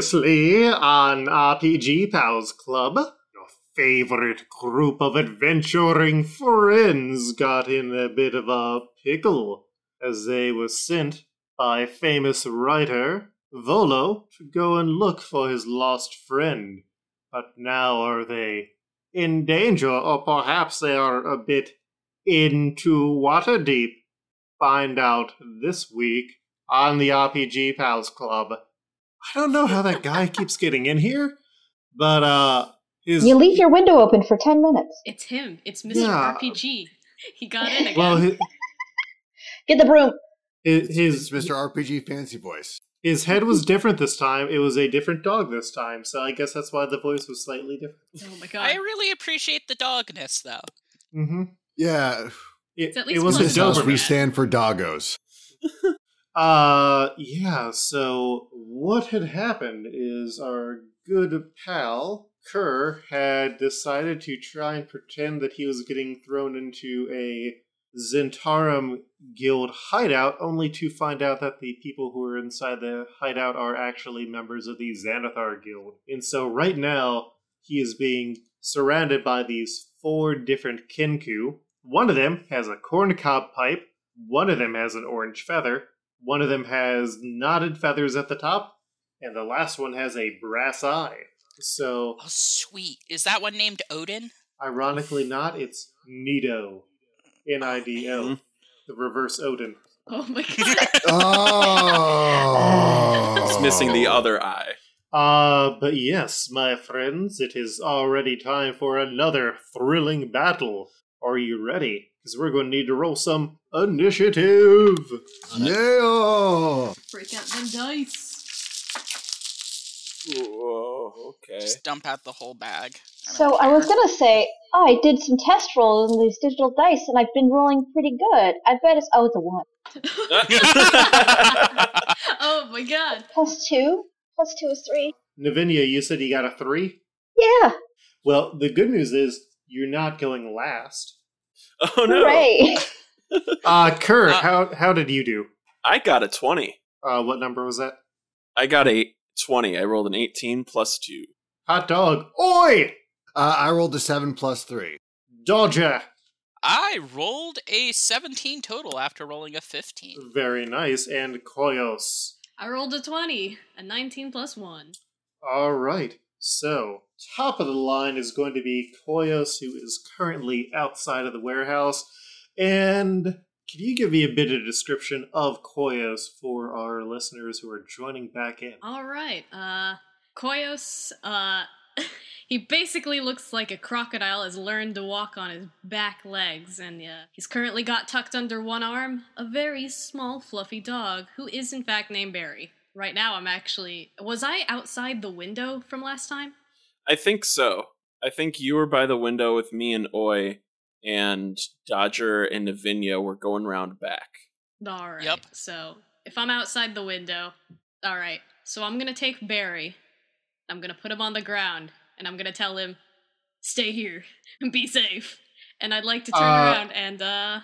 Previously on RPG Pals Club, your favorite group of adventuring friends got in a bit of a pickle as they were sent by famous writer Volo to go and look for his lost friend. But now are they in danger, or perhaps they are a bit into water deep? Find out this week on the RPG Pals Club. I don't know how that guy keeps getting in here, but uh, his You leave your window open for 10 minutes. It's him. It's Mr. Yeah. RPG. He got in again. well, his Get the broom. his, his Mr. RPG Fancy Voice. his head was different this time. It was a different dog this time, so I guess that's why the voice was slightly different. oh my god. I really appreciate the dogness, though. Mm-hmm. Yeah, It, at it was a this house we stand for doggos. Uh, yeah, so what had happened is our good pal, Kerr, had decided to try and pretend that he was getting thrown into a Zhentarim Guild hideout, only to find out that the people who are inside the hideout are actually members of the Xanathar Guild. And so right now, he is being surrounded by these four different Kenku. One of them has a corncob pipe, one of them has an orange feather, one of them has knotted feathers at the top, and the last one has a brass eye. So, Oh, sweet. Is that one named Odin? ironically not, it's Nido. N I D O. man. The reverse Odin. oh my god. Oh, It's missing the other eye. Uh, but yes, my friends, it is already time for another thrilling battle. Are you ready? Because we're going to need to roll some initiative. Yeah. Break out them dice. Whoa, okay. Just dump out the whole bag. I don't So I was gonna say, oh, I did some test rolls on these digital dice, and I've been rolling pretty good. I bet it's oh, it's a one oh my god. plus two plus two is three. Navinia, you said you got a three? Yeah, Well, the good news is you're not going last. oh no! hooray! Uh, Kerr, Uh, how, how did you do? I got a 20. Uh, what number was that? I got a 20. I rolled an 18 plus 2. Hot dog. Oi! Uh, I rolled a seven plus three. Dodger. I rolled a 17 total after rolling a 15. Very nice. And Koyos. I rolled a 20. A 19 plus 1. All right. So, top of the line is going to be Koyos, who is currently outside of the warehouse. And can you give me a bit of description of Koyos for our listeners who are joining back in? Alright. Uh Koyos, uh he basically looks like a crocodile has learned to walk on his back legs, and uh, he's currently got tucked under one arm a very small, fluffy dog who is in fact named Barry. Right now, I'm actually. Was I outside the window from last time? I think so. I think you were by the window with me and Oi, and Dodger and Navinia were going round back. All right. Yep. So if I'm outside the window, all right. So I'm gonna take Barry. I'm gonna put him on the ground, and I'm gonna tell him, "Stay here and be safe." And I'd like to turn Uh, around and uh,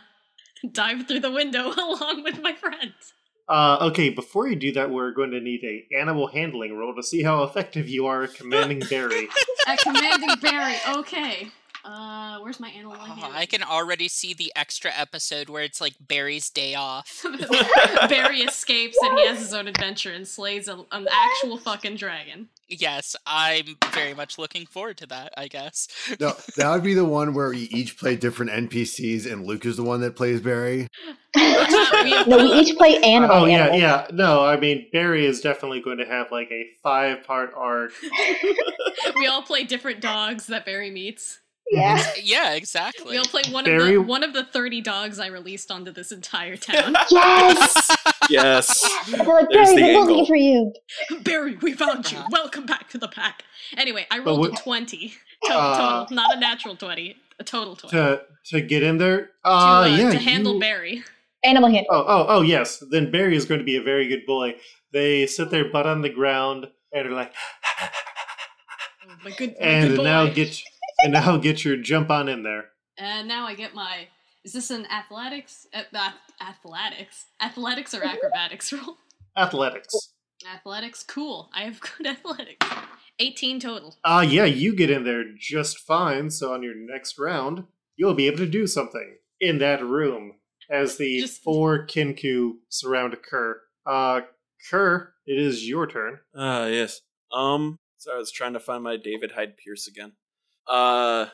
dive through the window along with my friends. Uh, okay, before you do that, we're going to need a animal handling roll to see how effective you are at commanding Barry. At commanding Barry. Okay. Uh, where's my animal Oh. I can already see the extra episode where it's like Barry's day off. Barry escapes and he has his own adventure and slays a, an actual fucking dragon. yes, I'm very much looking forward to that, I guess. No, that would be the one where we each play different NPCs, and Luke is the one that plays Barry. Uh, we have no, we each play animal. oh, yeah, animal. yeah. No, I mean, Barry is definitely going to have like a five part arc. we all play different dogs that Barry meets. Yeah. yeah, exactly. We'll play one Barry- of the one of the thirty dogs I released onto this entire town. Yes. Yes. They're like Barry, the we're looking for you. Barry, we found you. Welcome back to the pack. Anyway, I rolled what- a twenty to- Uh, total, not a natural twenty, a total twenty To to get in there? to, Uh, uh, yeah. to handle you- Barry. Animal hand. Oh, oh, oh, yes. Then Barry is going to be a very good boy. They sit their butt on the ground and are like, Oh, my good, my and good boy. now get and now get your jump on in there. And now I get my. Is this an athletics? Uh, uh, athletics, athletics or acrobatics roll? Athletics. Athletics, cool. I have good athletics. 18 total. Uh, yeah, you get in there just fine, so on your next round, you'll be able to do something in that room as the Just- four Kenku surround Kerr. Uh, Kerr, it is your turn. Ah, yes. Um, so I was trying to find my David Hyde Pierce again. Uh,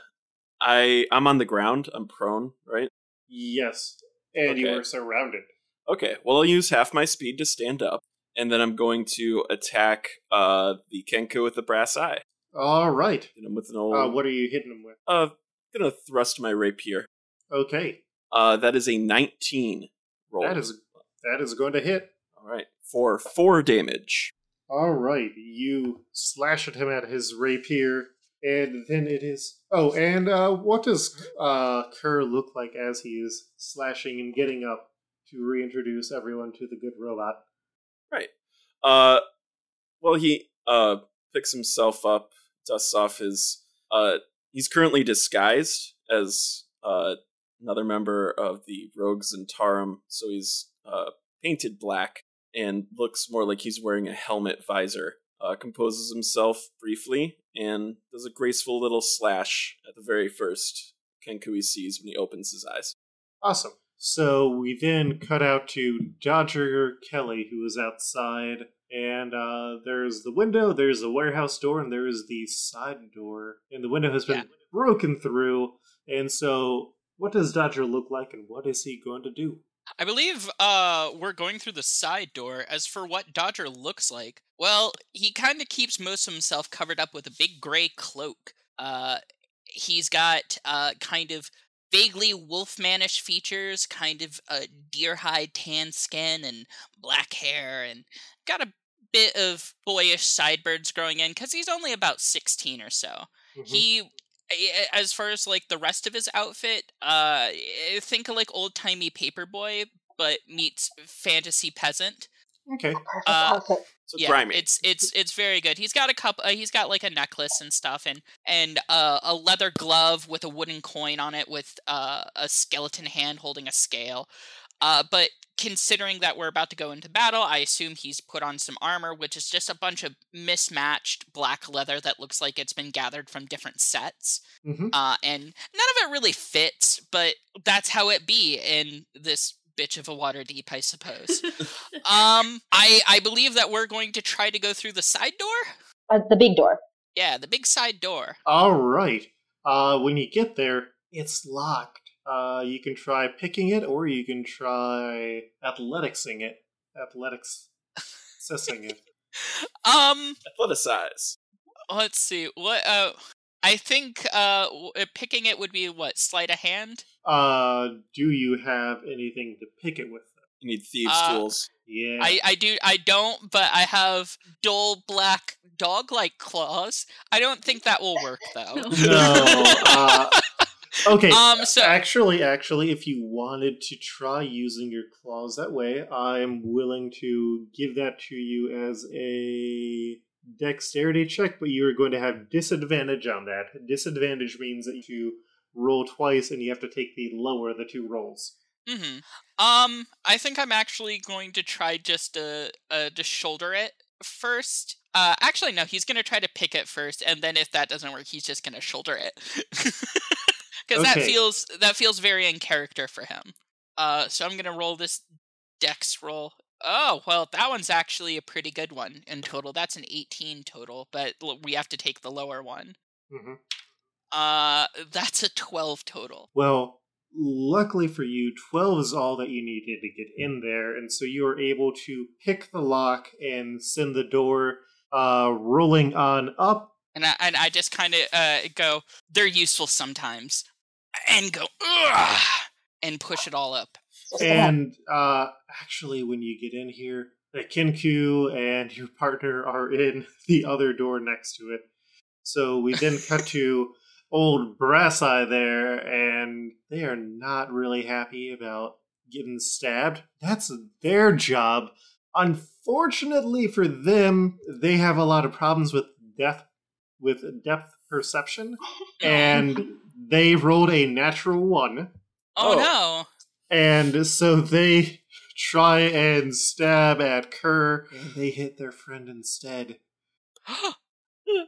I I'm on the ground. I'm prone, right? Yes, and you Okay. are surrounded. Okay. Well, I'll use half my speed to stand up, and then I'm going to attack uh the Kenku with the brass eye. All right. Him with an old. Uh, what are you hitting him with? Uh, gonna thrust my rapier. Okay, Uh, that is a 19 roll. that is that is going to hit. all right for four damage. All right, you slash at him at his rapier, and then it is. Oh, and uh, what does uh, Kerr look like as he is slashing and getting up to reintroduce everyone to the good robot? Right. Uh, well, he uh picks himself up, dusts off his. Uh, he's currently disguised as uh another member of the Rogues and Tarum, so he's uh painted black and looks more like he's wearing a helmet visor. Uh, composes himself briefly and does a graceful little slash at the very first Kenku he sees when he opens his eyes. Awesome. So we then cut out to Dodger Kelly, who is outside, and uh, there's the window, there's the warehouse door, and there is the side door, and the window has been Yeah. broken through. And so, what does Dodger look like, and what is he going to do? I believe uh we're going through the side door. As for what Dodger looks like, well, he kind of keeps most of himself covered up with a big gray cloak. Uh he's got uh kind of vaguely wolfmanish features, kind of a deer hide tan skin and black hair and got a bit of boyish sideburns growing in cuz he's only about 16 or so Mhm. he as far as like the rest of his outfit uh eh, think of like old timey paperboy but meets fantasy peasant okay. Uh. So yeah grimy. it's it's it's very good he's got a cup uh, he's got like a necklace and stuff and and uh, a leather glove with a wooden coin on it with uh, a skeleton hand holding a scale uh, but considering that we're about to go into battle i assume he's put on some armor which is just a bunch of mismatched black leather that looks like it's been gathered from different sets hmm uh, and none of it really fits, but that's how it be in this bitch of a Waterdeep, I suppose. um, I I believe that we're going to try to go through the side door. Uh, the big door. Yeah, the big side door. All right. Uh, when you get there, it's locked. Uh, you can try picking it, or you can try athleticsing it. Athletics, sissing it. Um, Athleticize. let's see. What? Uh, I think uh, uh, picking it would be what sleight of hand. Uh, do you have anything to pick it with? You need thieves' Uh, tools. Yeah. I, I do I don't, but I have dull black dog like claws. I don't think that will work though. no. Uh, okay. Um, so actually, actually, if you wanted to try using your claws that way, I'm willing to give that to you as a dexterity check, but you are going to have disadvantage on that. Disadvantage means that you roll twice and you have to take the lower of the two rolls. hmm Um, I think I'm actually going to try just to uh to shoulder it first. Uh, actually, no. He's gonna try to pick it first, and then if that doesn't work, he's just gonna shoulder it. Because that feels that feels very in character for him. Uh, so I'm gonna roll this dex roll. Oh well, that one's actually a pretty good one in total. That's an 18 total, but we have to take the lower one. hmm Uh, that's a 12 total. Well, luckily for you, 12 is all that you needed to get in there, and so you are able to pick the lock and send the door uh, rolling on up. and I, and I just kind of uh, go, they're useful sometimes, and go, and push it all up. Just gonna have- And uh, actually, when you get in here, the Kenku and your partner are in the other door next to it. So we then cut to old Brass Eye there, and they are not really happy about getting stabbed. That's their job. Unfortunately for them, they have a lot of problems with death, with depth perception, and they rolled a natural one. Oh, Oh. no! And so they try and stab at Kerr, and they hit their friend instead.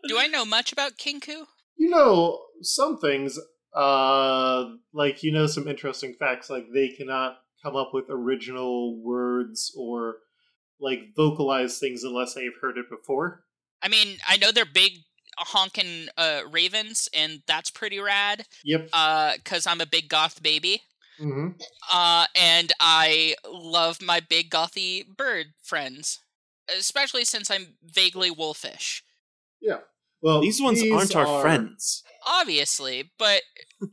Do I know much about Kenku? You know some things, uh, like you know some interesting facts, like they cannot come up with original words or like vocalize things unless they've heard it before. I mean, I know they're big honking uh, ravens, and that's pretty rad. Yep. Uh, cause I'm a big goth baby. hmm Uh, and I love my big gothy bird friends, especially since I'm vaguely wolfish. Yeah. Well, These ones aren't our are- friends. Obviously, but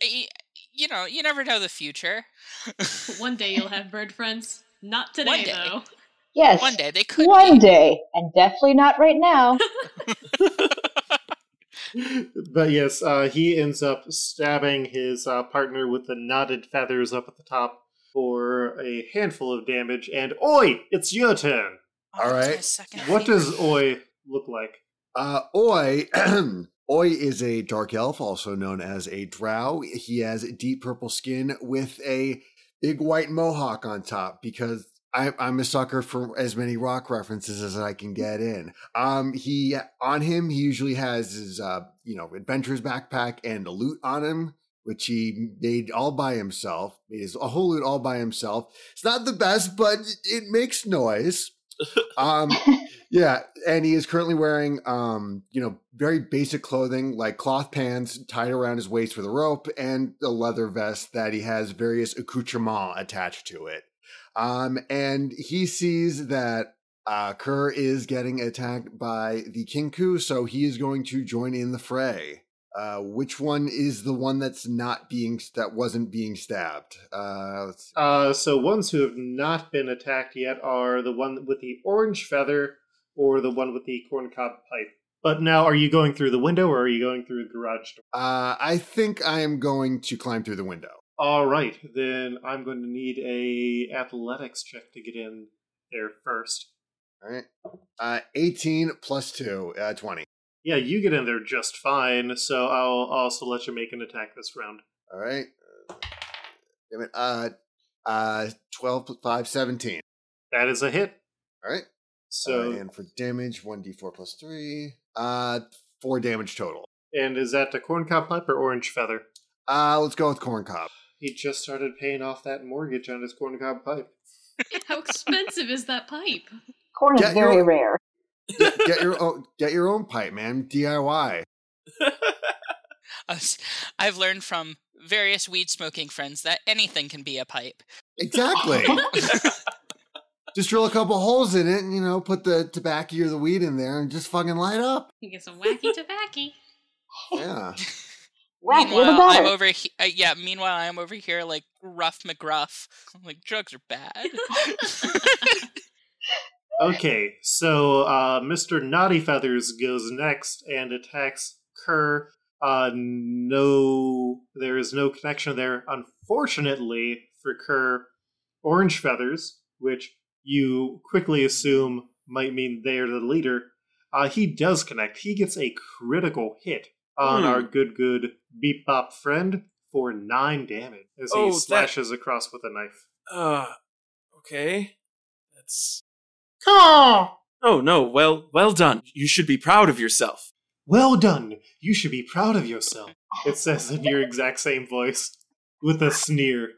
y- you know, you never know the future. One day you'll have bird friends. Not One today, day. though. Yes. One day they could. One be. day, and definitely not right now. but yes, uh, he ends up stabbing his uh, partner with the knotted feathers up at the top for a handful of damage. And Oi, it's your turn. Oh, All that's my right. second What does Oi look like? Uh, Oi, Oi is a dark elf, also known as a drow. He has deep purple skin with a big white mohawk on top because I, I'm a sucker for as many rock references as I can get in. Um, he on him he usually has his uh, you know adventurer's backpack and a lute on him, which he made all by himself. Made his a whole lute all by himself. It's not the best, but it makes noise. Um, yeah, and he is currently wearing, um, you know, very basic clothing like cloth pants tied around his waist with a rope and a leather vest that he has various accoutrements attached to it. Um, and he sees that uh, Kerr is getting attacked by the Kenku, so he is going to join in the fray. Uh, which one is the one that's not being that wasn't being stabbed? Uh. Uh, so ones who have not been attacked yet are the one with the orange feather or the one with the corncob pipe. But now, are you going through the window or are you going through the garage door? Uh, I think I am going to climb through the window. All right, then I'm going to need a athletics check to get in there first. All right. Uh, 18 plus 2, uh, 20. Yeah, you get in there just fine. So I'll also let you make an attack this round. All right. Uh, damn it. Uh, uh, 12 plus 5, 17. That is a hit. All right. So, uh, and for damage, 1d4 plus 3. Uh, 4 damage total. and is that the corncob pipe or orange feather? Uh, let's go with Corncob. He just started paying off that mortgage on his corncob pipe. How expensive is that pipe? Corn is Get your- very rare. Get, get your own, get your own pipe, man. DIY. I've learned from various weed smoking friends that anything can be a pipe. Exactly. just drill a couple holes in it and, you know, put the tobacco or the weed in there and just fucking light up. You get some wacky tobacco. Yeah. Whack, meanwhile, I'm over here. Uh, yeah. Meanwhile, I'm over here like rough McGruff. I'm like drugs are bad. Okay, so uh, Mr. Naughty Feathers goes next and attacks Kerr. Uh, no, there is no connection there. Unfortunately for Kerr, Orange Feathers, which you quickly assume might mean they're the leader, uh, he does connect. He gets a critical hit on Hmm. our good, good Beep Bop friend for nine damage as he Oh, that- slashes across with a knife. Uh, okay. That's. Oh no! Well, well done. You should be proud of yourself. Well done. You should be proud of yourself. It says in your exact same voice with a sneer.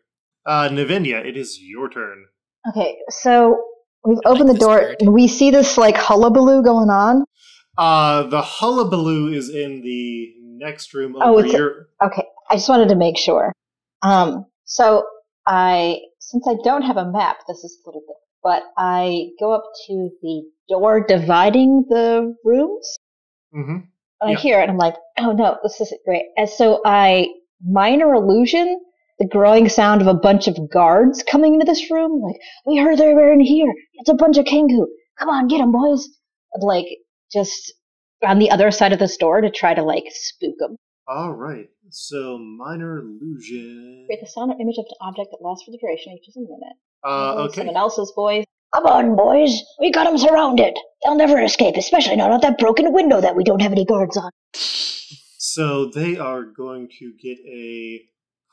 Uh, Navinia, it is your turn. Okay, so we've I like opened the door bird. and we see this like hullabaloo going on. Uh, the hullabaloo is in the next room Oh, over it's a- Okay, I just wanted to make sure. Um, so I, since I don't have a map, this is a little bit, but I go up to the door dividing the rooms, hmm and Yeah. I hear it, and I'm like, oh no, this isn't great. And so I minor illusion the growing sound of a bunch of guards coming into this room. Like, we heard they were in here. It's a bunch of Kenku. Come on, get them, boys. And like, just on the other side of this door to try to like spook them. All right. So minor illusion. Create the sound or image of an object that lasts for the duration, each is a minute. Uh, okay. Someone else's voice. Come on, boys. We got them surrounded. They'll never escape, especially not out that broken window that we don't have any guards on. So they are going to get a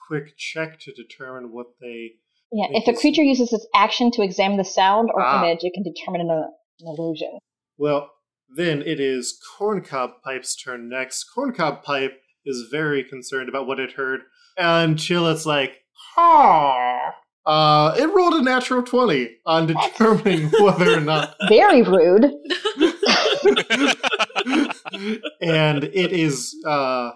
quick check to determine what they Yeah, if a this- creature uses its action to examine the sound or Ah. image, it can determine an, an illusion. Well, then it is Corncob Pipe's turn next. Corncob Pipe is very concerned about what it heard until it's like, ha! Uh, it rolled a natural 20 on determining whether or not. Very rude. And it is. Uh,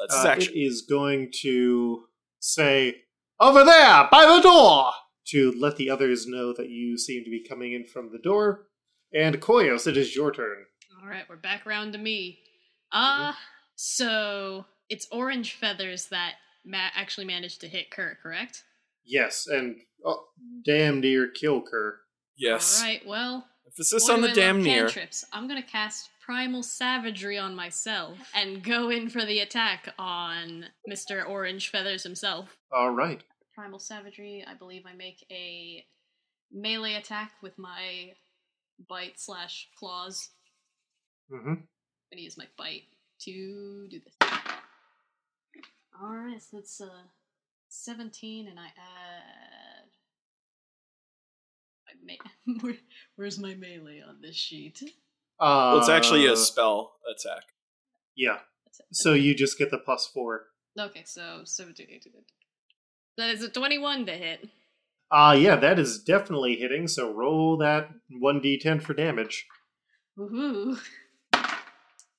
uh, it is going to say, over there, by the door! To let the others know that you seem to be coming in from the door. And Koyos, it is your turn. All right, we're back around to me. Uh, so it's orange feathers that ma- actually managed to hit Kurt, correct? Yes, and oh, damn near kill Kerr. Yes. All right, well, Emphasis boy, on the damn near. cantrips. I'm gonna cast Primal Savagery on myself and go in for the attack on Mr. Orange Feathers himself. All right. Primal Savagery, I believe I make a melee attack with my bite slash claws. Mm-hmm. I'm gonna use my bite to do this. Alright, so that's uh 17 and I add my me- Where, where's my melee on this sheet? Uh, Well, it's actually a spell attack. Yeah. So you just get the plus four. Okay, so 17, 18, That is a 21 to hit. Uh yeah, that is definitely hitting. So roll that one d10 for damage. Woohoo!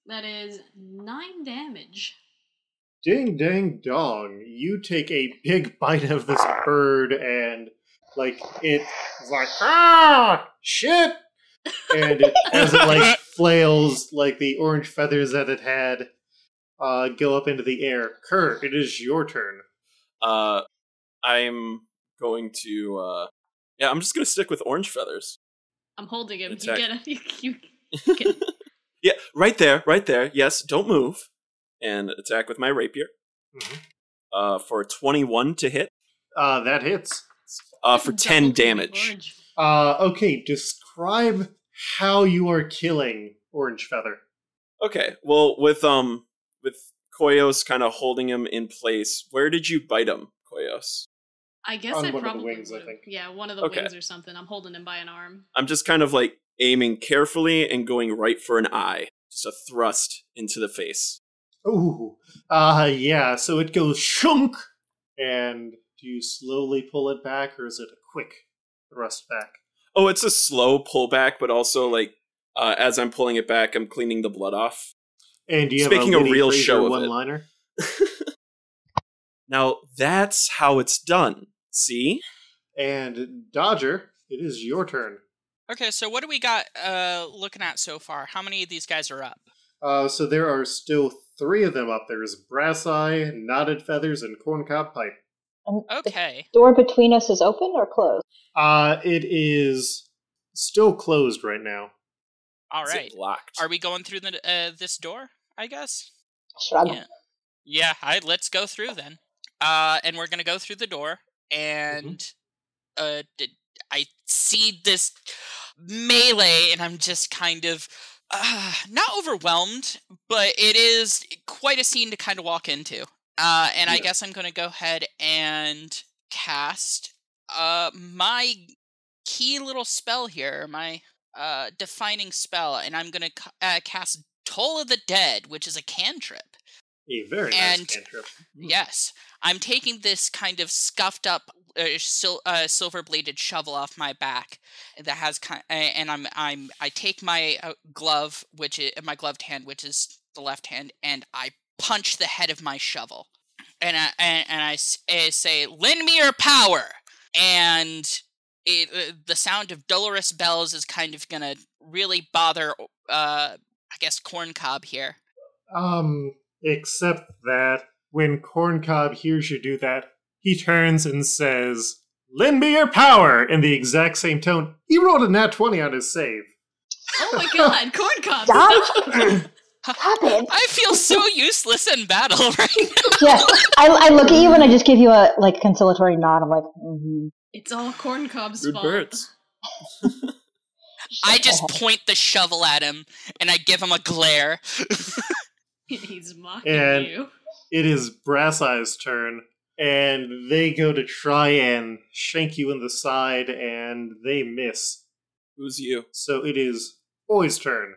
That is 9 damage. Ding dang dong! You take a big bite of this bird, and like it's like ah shit, and it, as it like flails, like the orange feathers that it had, uh, go up into the air. Kurt, it is your turn. Uh, I'm going to. Uh, yeah, I'm just gonna stick with orange feathers. I'm holding him. Attack. You get a, you, you get, Yeah, right there, right there. Yes, don't move. And attack with my rapier. Mhm. Uh, for 21 to hit. Uh, that hits. Uh, for 10 double damage. Uh, okay, describe how you are killing Orange Feather. Okay, well, with um, with Koyos kind of holding him in place, where did you bite him, Koyos? I guess On I one of the probably wings, I would've- think. Yeah, one of the Okay. wings or something. I'm holding him by an arm. I'm just kind of like aiming carefully and going right for an eye, just a thrust into the face. Ooh. Uh, yeah, so it goes shunk, and do you slowly pull it back, or is it a quick thrust back? Oh, it's a slow pullback, but also like uh, as I'm pulling it back, I'm cleaning the blood off. And do you It's have making a, a real show of it. one-liner? now that's how it's done. See? And Dodger, it is your turn. Okay, so what do we got uh looking at so far? How many of these guys are up? Uh, so there are still three of them up. There's Brass Eye, Knotted Feathers, and Corncob Pipe. And the Okay. door between us is open or closed? Uh, it is still closed right now. All right. Is it. Locked. Are we going through the uh, this door? I guess. Shrug. Yeah. Yeah. I let's go through then. Uh, and we're gonna go through the door, and uh, d- I see this melee, and I'm just kind of uh, not overwhelmed, but it is quite a scene to kind of walk into. Uh, and I guess I'm gonna go ahead and cast uh my key little spell here, my uh defining spell, and I'm gonna ca- uh, cast Toll of the Dead, which is a cantrip. A very nice And- cantrip. Yes, I'm taking this kind of scuffed up uh, sil- uh, silver bladed shovel off my back that has kind, and I'm I'm I take my uh, glove, which is my gloved hand, which is the left hand, and I punch the head of my shovel, and I and, and I s- uh, say, "Lend me your power," and. It, uh, the sound of dolorous bells is kind of gonna really bother, uh, I guess, Corncob here. Um, except that when Corncob hears you do that, he turns and says, Lend me your power! In the exact same tone. He rolled a nat 20 on his save. Oh my god, corn cob! Dodge? stop! Stop it. I feel so useless in battle right now. Yeah, I, I look at you and I just give you a like conciliatory nod. I'm like, mm-hmm. It's all corn cob's Rude fault. birds. I just point the shovel at him and I give him a glare. He's mocking And- you. It is Brass Eye's turn. and they go to try and shank you in the side, and they miss. Who's you? So it is Boy's turn.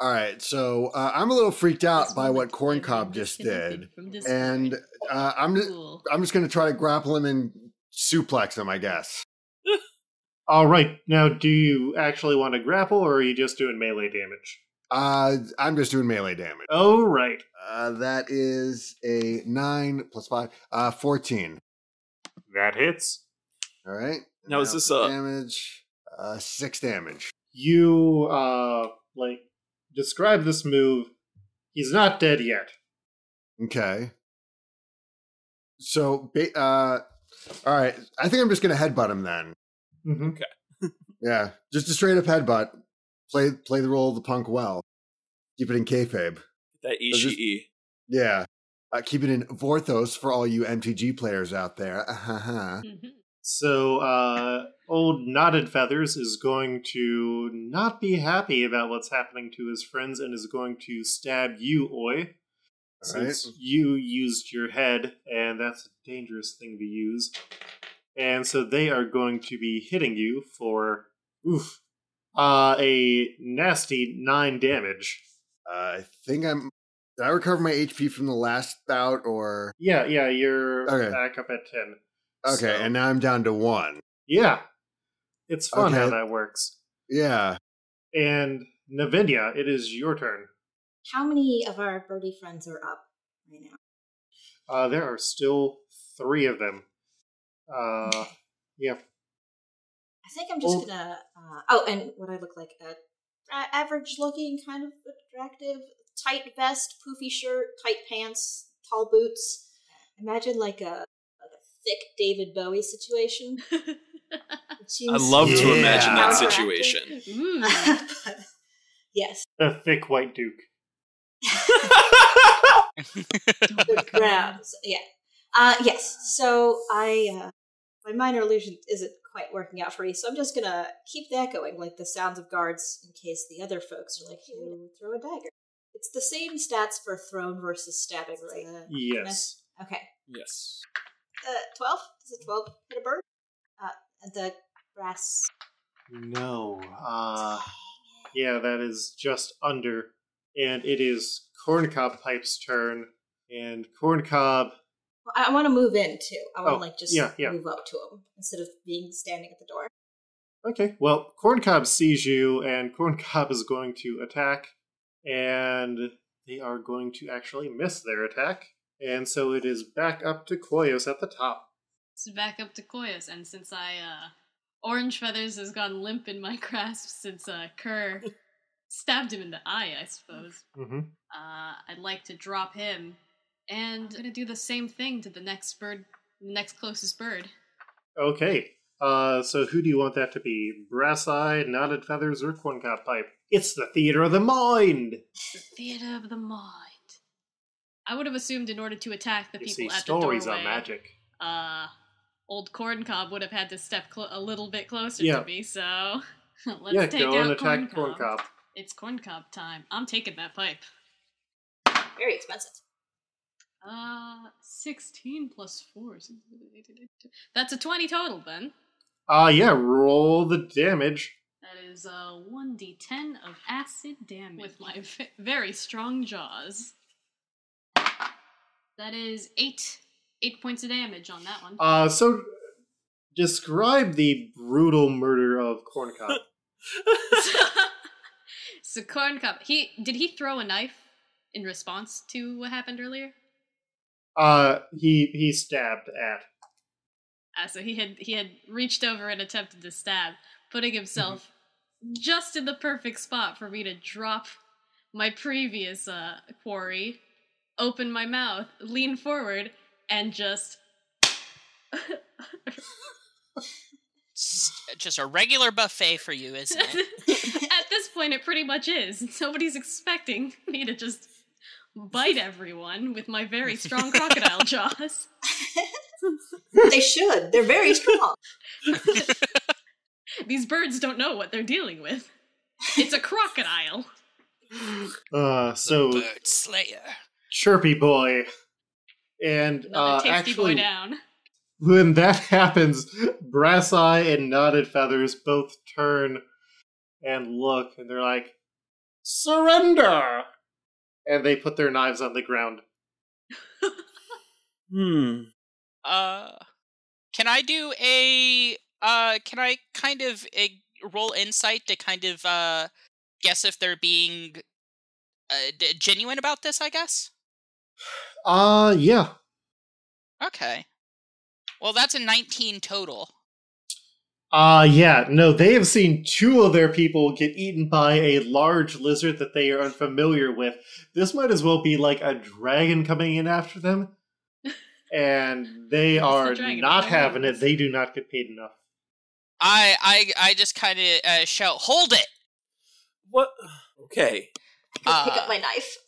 All right, so uh, I'm a little freaked out This by what looks Corn Cob just did, and uh, I'm just, Cool. I'm just gonna try to grapple him and suplex him, I guess. All right, now do you actually want to grapple, or are you just doing melee damage? Uh, I'm just doing melee damage. Oh, right. Uh, that is a nine plus five, uh, fourteen. That hits. All right. Now, is this a- damage? Uh, six damage. You, uh, like, describe this move. He's not dead yet. Okay. So, ba- uh, all right. I think I'm just gonna headbutt him then. Mm-hmm. Yeah, just a straight up headbutt. Play play the role of the punk well. Keep it in kayfabe. That So just- Yeah. Uh, keep it in Vorthos for all you MTG players out there. Uh-huh. So, uh, old Knotted Feathers is going to not be happy about what's happening to his friends and is going to stab you, Oi. Since you used your head, and that's a dangerous thing to use. And so they are going to be hitting you for, oof, uh, a nasty nine damage. Uh, I think I'm. Did I recover my HP from the last bout, or Yeah, yeah, you're Okay. back up at 10. okay? So- And now I'm down to one. Yeah. It's fun how Okay. that works. Yeah. And Navinia, it is your turn. How many of our birdie friends are up right now? Uh, there are still three of them. Uh, yeah. I think I'm just Well- gonna. Uh, oh, and what I look like a a- average looking, kind of attractive, tight vest, poofy shirt, tight pants, tall boots. Imagine like a like a thick David Bowie situation. I seems love to Yeah. imagine that situation. Ooh. But, yes, A thick white duke. the grabs. Yeah. Uh, yes. So I, uh, my minor illusion isn't quite working out for me, so I'm just gonna keep that going, like the sounds of guards, in case the other folks are like, "Hey, throw a dagger." It's the same stats for thrown versus stabbing, right? Uh, Yes. Okay. yes. Uh, twelve. Does a twelve hit a bird? Uh, and the brass. No. Uh, yeah, that is just under. And it is Corncob Pipe's turn. And Corncob. Well, I, want to move in too. I want to Oh, like just yeah, yeah. move up to him instead of being standing at the door. Okay, well, Corncob sees you, and Corncob is going to attack. And they are going to actually miss their attack. And so it is back up to Koyos at the top. It's back up to Koyos, and since I, uh, Orange Feathers has gone limp in my grasp since, uh, Kerr stabbed him in the eye, I suppose. Mm-hmm. Uh, I'd like to drop him, and I'm gonna do the same thing to the next bird, the next closest bird. Okay. Uh, so who do you want that to be? Brass Eye, Knotted Feathers, or Corncob Pipe? It's the Theater of the Mind! The theater of the mind. I would have assumed in order to attack the You people see, at stories the doorway, stories are magic. uh, old Corncob would have had to step clo- a little bit closer Yeah. to me. So let's yeah, take go out and attack Corncob. Corncob. It's Corncob time. I'm taking that pipe. Very expensive. Uh, 16 plus 4. That's a 20 total, then. Ah, yeah, roll the damage. That is uh, 1d10 of acid damage with my v- very strong jaws. That is 8. 8 points of damage on that one. Uh, so describe the brutal murder of Corncob. so Corncob, he did he throw a knife in response to what happened earlier? Uh, he he stabbed at. Uh, so he had he had reached over and attempted to stab, putting himself just in the perfect spot for me to drop my previous uh, quarry, open my mouth, lean forward, and just Just a regular buffet for you, isn't it? At this point, it pretty much is. Nobody's expecting me to just bite everyone with my very strong crocodile jaws. they should. They're very strong. These birds don't know what they're dealing with. It's a crocodile. Uh, so Bird Slayer. Chirpy Boy, And uh, tasty actually, boy down. when that happens, Brass Eye and Knotted Feathers both turn and look, and they're like, "Surrender!" And they put their knives on the ground. Hmm. Uh, can I do a uh? Can I kind of uh, roll insight to kind of uh guess if they're being uh, d- genuine about this? I guess. Uh, yeah. Okay. Well, that's a 19 total. Uh, yeah. No, they have seen two of their people get eaten by a large lizard that they are unfamiliar with. This might as well be like a dragon coming in after them. And they It's the are not having it. They do not get paid enough. I I I just kind of uh, shout, "Hold it!" What? Okay. I pick Uh, up my knife.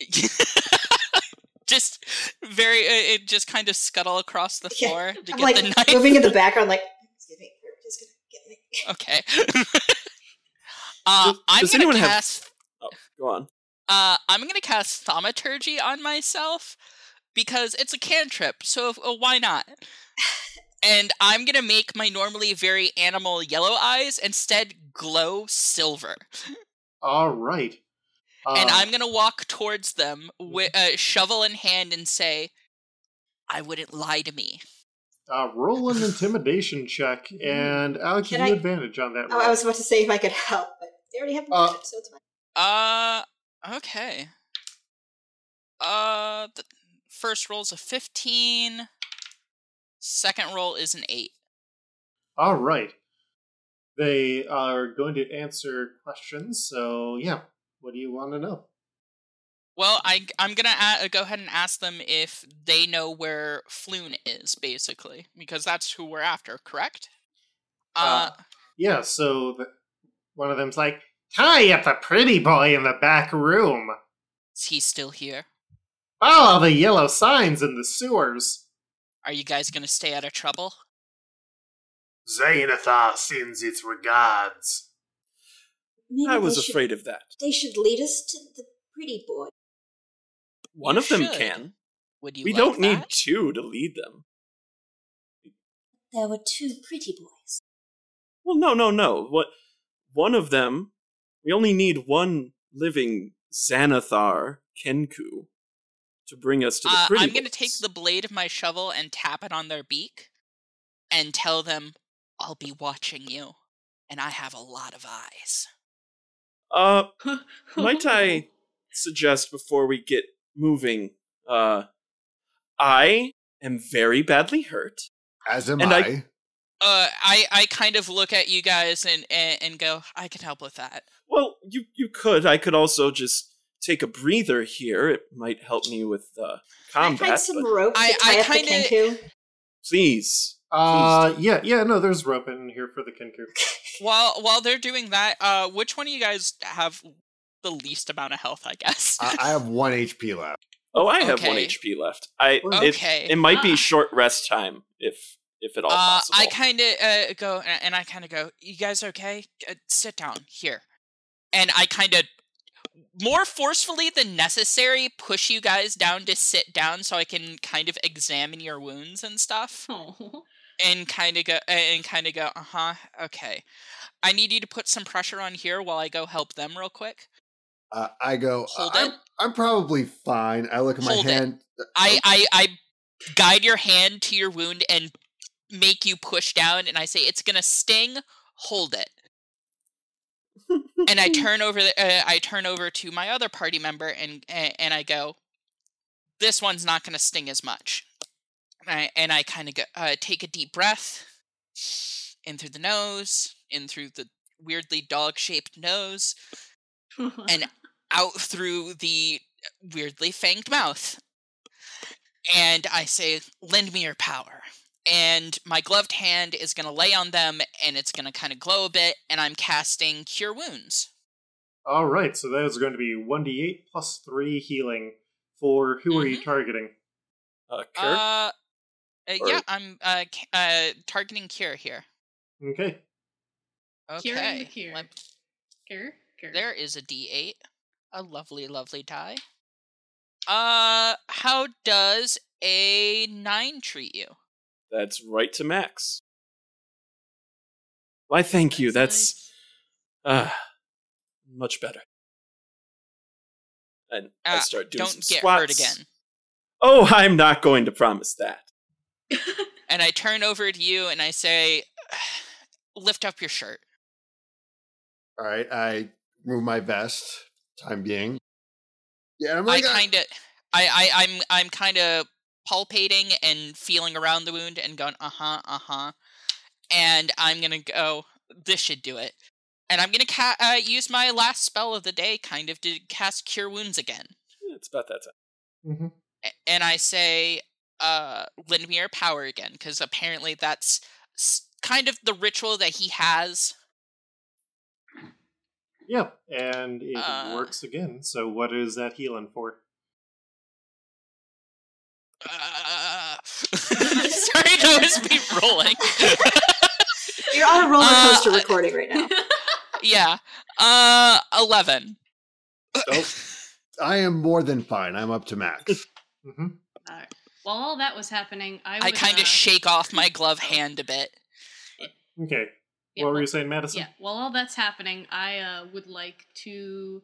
just very, uh, it just kind of scuttle across the Yeah, floor to I'm get like the knife. moving in the background, like, excuse me, you're just gonna get me. Okay. uh, Does- I'm does gonna anyone have- cast. Oh, go on. Uh, I'm gonna cast thaumaturgy on myself because it's a cantrip. So uh, why not? and I'm gonna make my normally very animal yellow eyes instead glow silver. All right. and Uh, I'm gonna walk towards them with uh, shovel in hand and say, "I wouldn't lie to me." Uh, roll an intimidation check, and I'll give Can you I- advantage on that. Oh, roll. I was about to say if I could help, but they already have Uh, initiative, so it's fine. Uh, okay. Uh, the first roll is a 15. Second roll is an 8. All right. They are going to answer questions. So, yeah. What do you want to know? Well, I, I'm gonna a- go ahead and ask them if they know where Floon is, basically, because that's who we're after, correct? Uh, Uh, Yeah, so the, one of them's like, Tie up the pretty boy in the back room. is he still here? Follow the yellow signs in the sewers. Are you guys gonna stay out of trouble? Xanathar sends its regards. Maybe I was should, afraid of that. They should lead us to the pretty boy. One You of them should. can. Would you We like don't need two to lead them. There were two pretty boys. Well, no, no, no. What? One of them. We only need one living Xanathar Kenku to bring us to the Uh, pretty. I'm gonna take the blade of my shovel and tap it on their beak, and tell them, "I'll be watching you, and I have a lot of eyes." Uh, might I suggest before we get moving? Uh, I am very badly hurt. As am And I. I- Uh, I I kind of look at you guys and and, and go, "I can help with that." Well, you you could. I could also just take a breather here. It might help me with uh, Can I combat. find some rope I- I kinda- Kenku? please, Uh, yeah, yeah, no, there's rope in here for the Kenku. While while they're doing that, uh, which one of you guys have the least amount of health? I guess. I, I have one HP left. Oh, I have one HP left. I Okay. it, it might be Ah. short rest time if if at all Uh, possible. I kind of uh, go and and I kind of go, "You guys okay? Uh, sit down here," and I kind of more forcefully than necessary push you guys down to sit down so I can kind of examine your wounds and stuff. Oh. and kind of go and kind of go uh-huh okay i need you to put some pressure on here while i go help them real quick Uh, I go. Hold I'm, it. I'm probably fine. I look at my Hold it. hand. i i i guide your hand to your wound and make you push down and i say it's gonna sting hold it and i turn over the, uh, i turn over to my other party member and and, and i go this one's not gonna sting as much and i, and I kind of go uh, take a deep breath in through the nose in through the weirdly dog-shaped nose and out through the weirdly fanged mouth. And I say, Lend me your power. And my gloved hand is going to lay on them and it's going to kind of glow a bit. And I'm casting Cure Wounds. All right, so that is going to be 1d8 plus 3 healing for who are you targeting? uh, Kirk? Uh, uh, Or- yeah, I'm uh, uh, targeting Cure here. Okay. Cure and the Okay. cure. Cure, cure. There is a D8. A lovely, lovely tie. Uh, how does a nine treat you? That's right to max. Why, thank you. That's uh, much better. And I Uh, start doing Don't some get squats. hurt again. Oh, I'm not going to promise that. And I turn over to you and I say, lift up your shirt. All right, I remove my vest. Time being. Yeah, I'm I like, uh, kind of, I, I, I'm, I'm kind of palpating and feeling around the wound and going, uh huh, uh huh. And I'm gonna go. This should do it. And I'm gonna ca- uh, use my last spell of the day, kind of, to cast Cure Wounds again. It's about that time. hmm A- And I say, uh, lend me your power again, because apparently that's kind of the ritual that he has. Yep, and it Uh. works again. So what is that healing for? Uh, sorry, that was me rolling. You're on a roller Uh, coaster recording right now. yeah. Uh, 11. Nope. I am more than fine. I'm up to max. hmm Alright. While all that was happening, I I kind uh, of shake off my glove hand a bit. Okay. Yeah, what were well- you saying, Madison? Yeah, while all that's happening, I uh, would like to,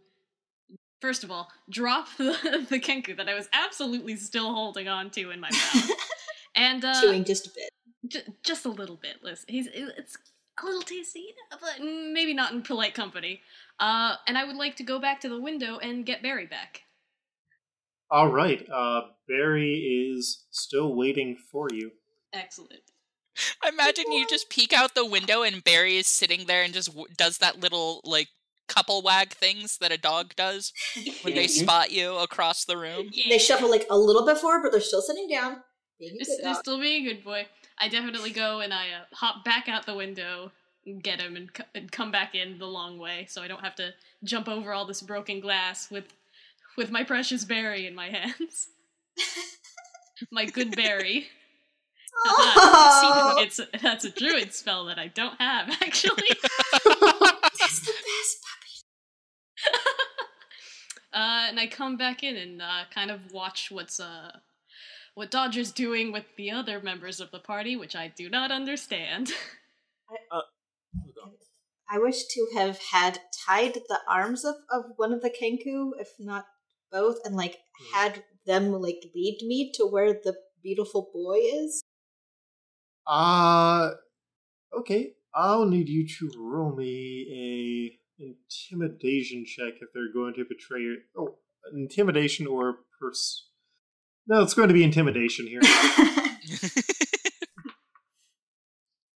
first of all, drop the, the Kenku that I was absolutely still holding on to in my mouth. and uh, Chewing just a bit. j- just a little bit. Listen, he's it's a little tasty, but maybe not in polite company. Uh, and I would like to go back to the window and get Barry back. All right. Uh, Barry is still waiting for you. Excellent. Imagine you just peek out the window and Barry is sitting there and just w- does that little, like, couple wag things that a dog does when they spot you across the room. They shuffle like a little bit forward, but they're still sitting down. Being a Just, good just dog. still being a good boy. I definitely go and I uh, hop back out the window, and get him, and, co- and come back in the long way, so I don't have to jump over all this broken glass with with my precious Barry in my hands. my good Barry. Oh, it's that's a druid spell that I don't have actually. that's the best. Uh, and I come back in and uh, kind of watch what's uh, what Dodger's doing with the other members of the party, which I do not understand. I wish to have had tied the arms of, of one of the Kenku, if not both, and like had them like lead me to where the beautiful boy is. Uh, okay. I'll need you to roll me a intimidation check if they're going to betray you. Oh, intimidation or pers. No, it's going to be intimidation here.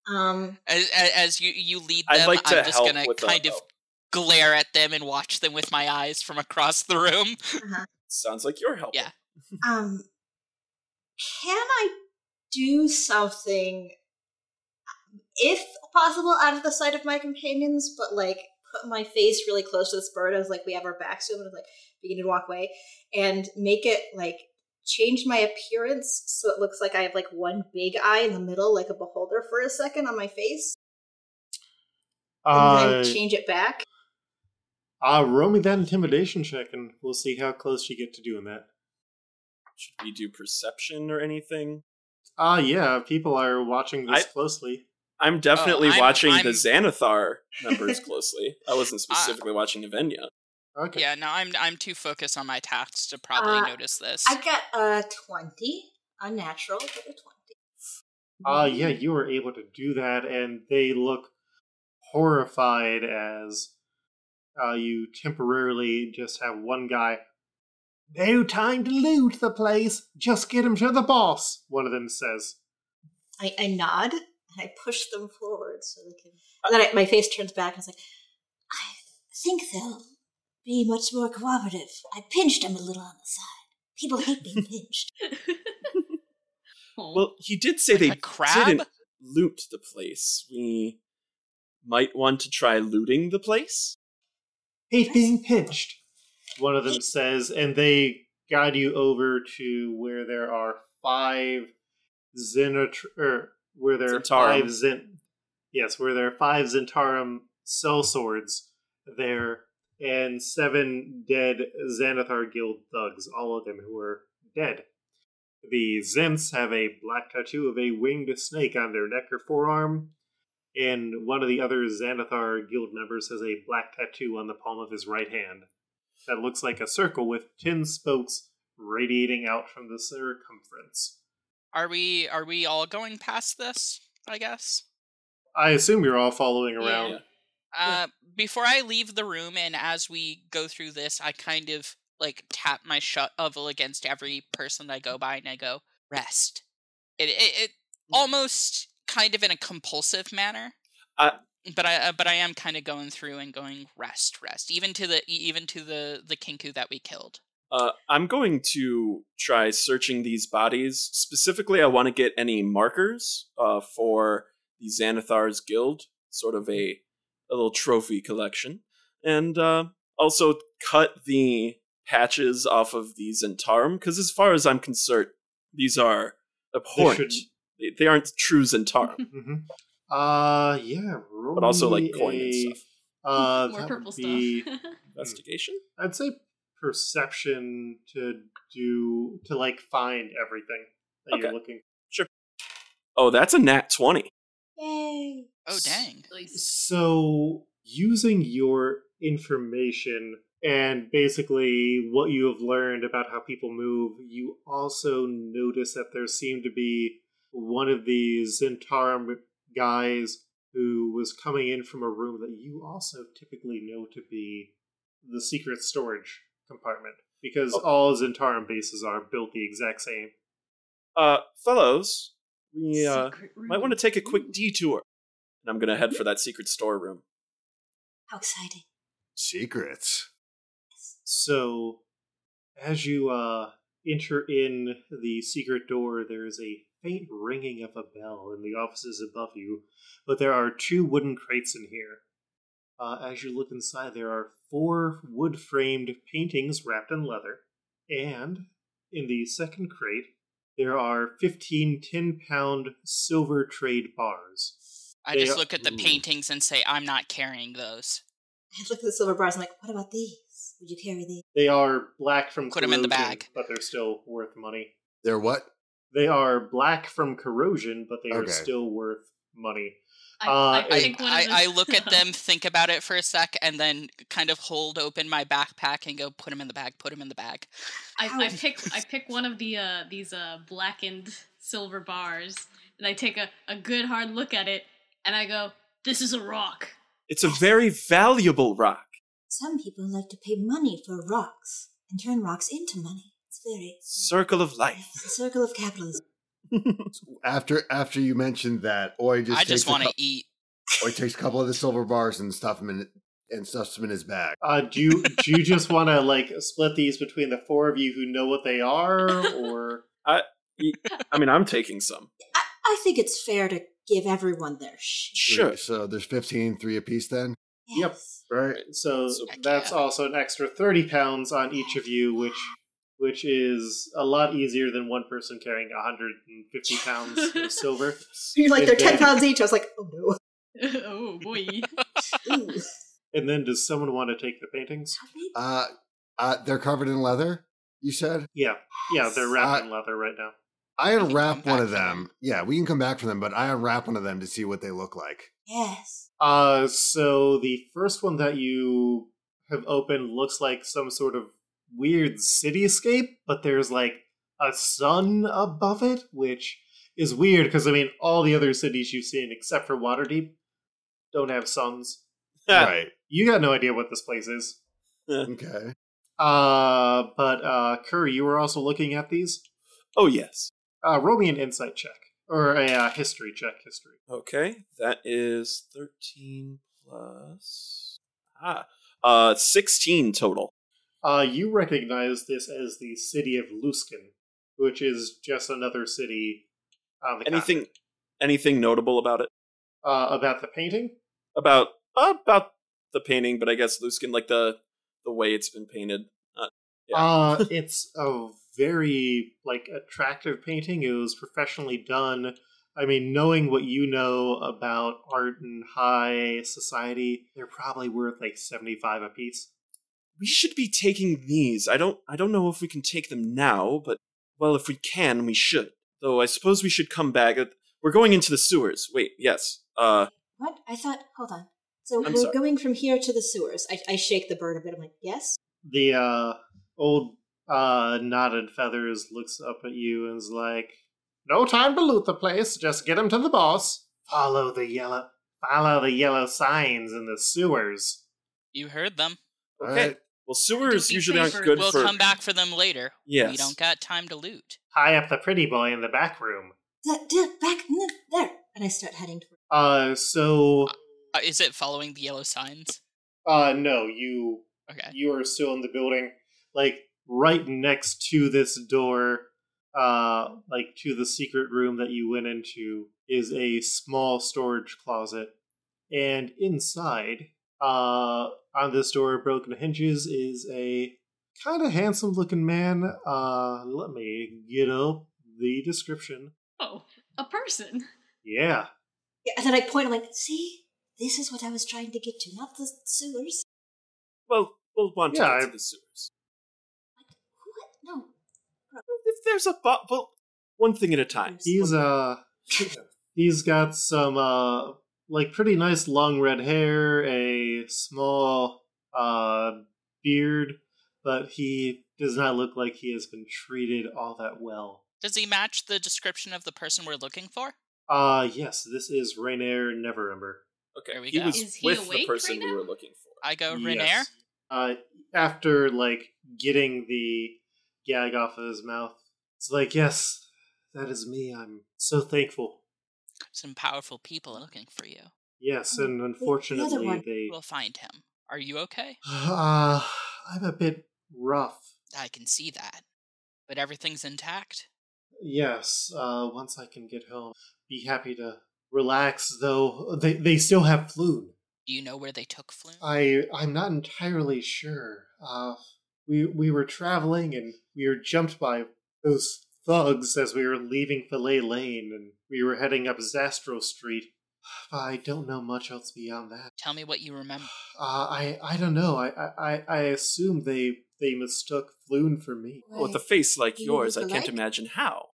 um, as, as- as you, you lead them, I'd like to I'm just gonna kind the, of glare at them and watch them with my eyes from across the room. Sounds like you're helping. Yeah. um, can I do something, if possible, out of the sight of my companions, but like put my face really close to this bird as like we have our backs to him and like begin to walk away, and make it like change my appearance so it looks like I have like one big eye in the middle, like a beholder, for a second on my face, and Uh, then change it back. uh, roll me that intimidation check, and we'll see how close you get to doing that. Should we do perception or anything? Ah, yeah. People are watching this I- closely. I'm definitely Oh, I'm- watching I'm- the Xanathar numbers closely. I wasn't specifically watching Avenya. Okay. Yeah, no, I'm I'm too focused on my tasks to probably Uh, notice this. I got a twenty, unnatural, but a twenty. Ah, yeah. You were able to do that, and they look horrified as uh, you temporarily just have one guy. No time to loot the place. Just get him to the boss. One of them says. I, I nod and I push them forward so they can. And then I, my face turns back and it's like, I think they'll be much more cooperative. I pinched them a little on the side. People hate being pinched. Well, he did say Like they a crab? didn't loot the place. We might want to try looting the place. hate being pinched. One of them says, and they guide you over to where there are five Zenotr, er, where there are Zhentarim. five Zen, yes, where there are five Zhentarim sell swords there, and seven dead Xanathar guild thugs, all of them who are dead. The Zents have a black tattoo of a winged snake on their neck or forearm, and one of the other Xanathar guild members has a black tattoo on the palm of his right hand that looks like a circle with 10 spokes radiating out from the circumference. Are we are we all going past this? I guess. I assume you're all following around. Yeah. Uh, before I leave the room, and as we go through this, I kind of like tap my shovel against every person I go by, and I go rest. It it, it almost kind of in a compulsive manner. I, but I uh, but I am kind of going through and going rest, rest, even to the even to the the Kenku that we killed. Uh, I'm going to try searching these bodies. Specifically, I want to get any markers uh, for the Xanathar's Guild, sort of a, a little trophy collection, and uh, also cut the patches off of the Zhentarim, because as far as I'm concerned, these are abhorrent. They, they aren't true Zhentarim. mm-hmm. Uh, yeah, but also like coin a, and stuff. Uh, More that purple would be, stuff. Investigation. I'd say perception to do to like find everything that you're Okay. Sure. Oh, that's a nat twenty. Yay! Oh dang! So, using your information and basically what you have learned about how people move, you also notice that there seem to be one of these Zhentarim guys who was coming in from a room that you also typically know to be the secret storage compartment. Because Oh. all Zhentarim bases are built the exact same. Uh, fellows, we uh, might want to take a quick detour. And I'm gonna head for that secret storeroom. How exciting! Secrets. So, as you uh, enter in the secret door, there is a faint ringing of a bell in the offices above you, but there are two wooden crates in here. Uh, as you look inside, there are four wood framed paintings wrapped in leather, and in the second crate, there are 15 10 pound silver trade bars. I They just are- look at the Ooh. paintings and say, "I'm not carrying those." I look at the silver bars. I'm like, what about these? Would you carry these? They are black from Put 'em in the corrosion, bag. but they're still worth money. They're what? They are black from corrosion, but they are still worth money. I, Uh, I I, think I, I look at them, think about it for a sec, and then kind of hold open my backpack and go, "Put them in the bag. Put them in the bag." I, I pick I pick one of the uh, these uh, blackened silver bars, and I take a, a good hard look at it, and I go, "This is a rock." It's a very valuable rock. Some people like to pay money for rocks and turn rocks into money. It's Circle of life. it's a circle of capitalism. After after you mentioned that, Oi just I takes just want to cou- eat. Oi takes a couple of the silver bars and stuff them in and stuffs them in his bag. Uh, do you do you just want to like split these between the four of you who know what they are, or I I mean, I'm taking some. I, I think it's fair to give everyone their share. Sure. So there's 15, three apiece then, Yep. Right? so So- that's Yeah. also an extra thirty pounds on each of you, which which is a lot easier than one person carrying hundred and fifty pounds of silver. You're like, they're If they- 10 pounds each. I was like, oh no. oh boy! And then, does someone want to take the paintings? How? Uh, uh, they're covered in leather. You said Yeah, yeah, they're wrapped Uh, in leather right now. I We can unwrap one of them. them. Yeah, we can come back for them, but I unwrap one of them to see what they look like. Yes. Uh, so the first one that you have opened looks like some sort of weird cityscape, but there's like a sun above it, which is weird because I mean, all the other cities you've seen except for Waterdeep don't have suns. right. You got no idea what this place is. Okay. Uh, but uh, Curry, you were also looking at these. Oh, yes. Uh, roll me an insight check or a uh, history check. History. Okay, that is 13 plus. Ah, uh, 16 total. Uh, you recognize this as the city of Luskan, which is just another city on the Anything, continent. anything notable about it? uh, about the painting? About uh, about the painting, but I guess Luskan, like the the way it's been painted. Uh, Yeah. Uh, it's a very like attractive painting. It was professionally done. I mean, knowing what you know about art and high society, they're probably worth like seventy five apiece. We should be taking these. I don't I don't know if we can take them now, but well, if we can, we should. Though I suppose we should come back. We're going into the sewers. Wait, yes. Uh, What? I thought. Hold on. So I'm we're sorry. going from here to the sewers. I, I shake the bird a bit. I'm like, yes. The uh, old uh, knotted feathers looks up at you and is like, "No time to loot the place. Just get him to the boss. Follow the yellow, follow the yellow signs in the sewers." You heard them. All okay. Right. Well, sewers Do me a usually aren't good we'll for. come back for them later. Yes. We don't got time to loot. Tie up the pretty boy in the back room. There, there, back there. And I start heading toward. Uh, so Uh, is it following the yellow signs? uh, no, you Okay. you are still in the building, like right next to this door, uh, like to the secret room that you went into, is a small storage closet, and inside, uh, on this door, broken hinges, is a kind of handsome-looking man. Uh, let me get up the description. Oh, a person. Yeah, Yeah, and then I point. I'm like, see, this is what I was trying to get to, not the sewers. well, we'll want to get I- to the sewers. What? No. If there's a bo- well, one thing at a time. he's uh, he's got some uh, like pretty nice long red hair, a small uh beard, but he does not look like he has been treated all that well. Does he match the description of the person we're looking for? Uh yes, this is Renaer Neverember. Okay, There we he go. was Is he with the awake person right we now? were looking for. I go Yes. Uh after like getting the gag off of his mouth, it's like, yes, that is me. I'm so thankful. Some powerful people looking for you. Yes, Oh, and the- the unfortunately they We'll find him. Are you okay? uh I'm a bit rough. I can see that. But everything's intact? Yes, uh, once I can get home, be happy to relax. Though they they still have Floon. Do you know where they took Floon? I I'm not entirely sure. Uh, we we were traveling and we were jumped by those thugs as we were leaving Fillet Lane, and we were heading up Zastro Street. I don't know much else beyond that. Tell me what you remember. Uh, I I don't know. I I I assume they they mistook Floon for me. Well, with a face like You yours, I can't alike? imagine how.